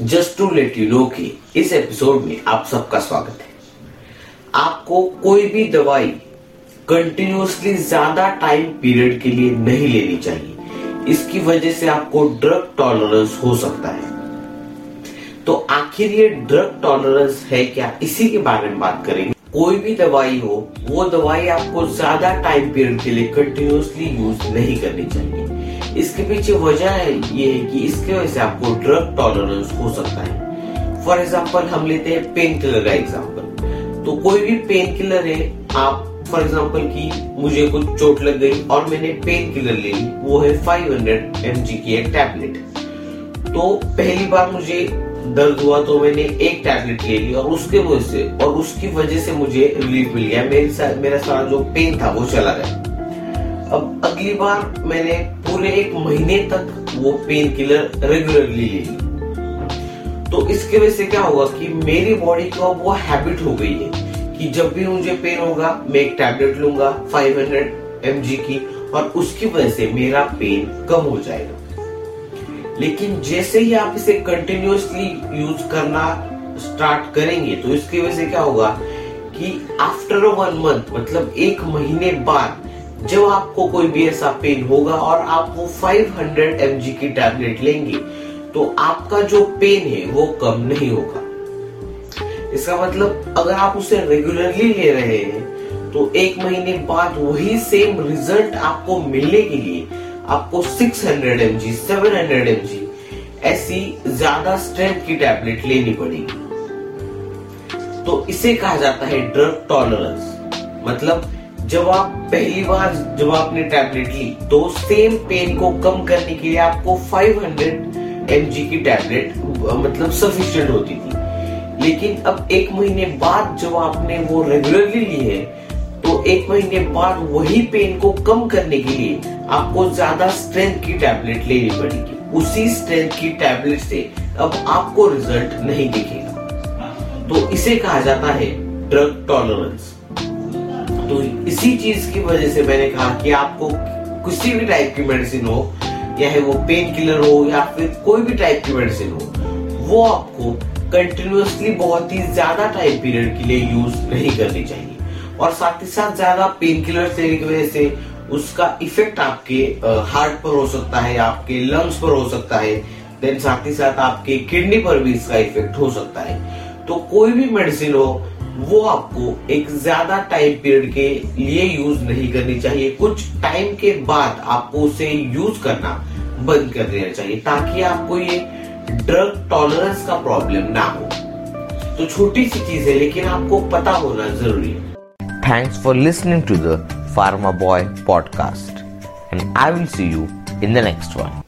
Just to let you know कि इस episode में आप सबका स्वागत है। आपको कोई भी दवाई कंटिन्यूसली ज़्यादा टाइम पीरियड के लिए नहीं लेनी चाहिए। इसकी वजह से आपको ड्रग टॉलरेंस हो सकता है। तो आखिर ये ड्रग टॉलरेंस है क्या? इसी के बारे में बात करेंगे। कोई भी दवाई हो, वो दवाई आपको ज़्यादा टाइम पीरियड के लिए कंटिन्यूसली यूज़ नहीं करनी चाहिए। इसके पीछे वजह ये है कि इसके वजह से आपको ड्रग टॉलरेंस हो सकता है। फॉर एग्ज़ाम्पल हम लेते हैं पेन किलर का एग्ज़ाम्पल तो कोई भी पेन किलर है आप फॉर एग्ज़ाम्पल की मुझे कुछ चोट लग गई और मैंने पेन किलर ले ली वो है 500 हंड्रेड की एक टैबलेट तो पहली बार मुझे दर्द हुआ तो मैंने एक टैबलेट ले ली और उसके वजह से और उसकी वजह से मुझे रिलीफ मिल गया। मेरे सा, मेरा सारा जो पेन था वो चला गया। अब अगली बार मैंने पूरे एक महीने तक वो पेन किलर रेगुलरली ले तो इसके वजह से क्या होगा कि मेरी बॉडी को अब वो हैबिट हो गई है कि जब भी मुझे पेन होगा, मैं एक टैबलेट लूँगा 500 हंड्रेड की, और उसकी वजह से मेरा पेन कम हो जाएगा। लेकिन जैसे ही आप इसे कंटिन्यूसली यूज़ करना स्टार्ट करेंगे तो इसकी वजह से क्या होगा कि आफ्टर वन मंथ मतलब एक महीने बाद जब आपको कोई भी ऐसा पेन होगा और आप वो 500 हंड्रेड की टैबलेट लेंगे तो आपका जो पेन है वो कम नहीं होगा। इसका मतलब अगर आप उसे रेगुलरली ले रहे हैं तो एक महीने बाद वही सेम रिज़ल्ट आपको मिलने के लिए आपको 600 हंड्रेड सेवन हंड्रेड ऐसी ज़्यादा स्ट्रेंथ की टैबलेट लेनी पड़ेगी। तो इसे कहा जाता है ड्रग टॉलरेंस मतलब जब आप पहली बार, जब आपने टैबलेट ली तो सेम पेन को कम करने के लिए आपको 500 हंड्रेड की टैबलेट मतलब सफिशियंट होती थी। लेकिन अब एक महीने बाद जब आपने वो रेगुलरली ली है तो एक महीने बाद वही पेन को कम करने के लिए आपको ज़्यादा स्ट्रेंथ की टैबलेट लेनी पड़ेगी। उसी स्ट्रेंथ की टैबलेट से अब आपको रिज़ल्ट नहीं दिखेगा। तो इसे कहा जाता है ड्रग टॉलरेंस तो इसी चीज़ की वजह से मैंने कहा कि आपको किसी भी टाइप की मेडिसिन हो चाहे वो पेन किलर हो, या फिर कोई भी टाइप की मेडिसिन हो, वो आपको कंटिन्यूसली बहुत ही ज़्यादा टाइम पीरियड के लिए यूज़ नहीं करनी चाहिए। और साथ ही साथ ज़्यादा पेन किलर लेने की वजह से उसका इफ़ेक्ट आपके हार्ट पर हो सकता है, आपके लंग्स पर हो सकता है देन साथ ही साथ आपके किडनी पर भी इसका इफ़ेक्ट हो सकता है। तो कोई भी मेडिसिन हो वो आपको एक ज़्यादा टाइम पीरियड के लिए यूज़ नहीं करनी चाहिए। कुछ टाइम के बाद आपको उसे यूज़ करना बंद कर देना चाहिए ताकि आपको ये ड्रग टॉलरेंस का प्रॉब्लम ना हो। तो छोटी सी चीज़ है, लेकिन आपको पता होना ज़रूरी है। Thanks for listening to the pharma boy podcast and I will see you in the next one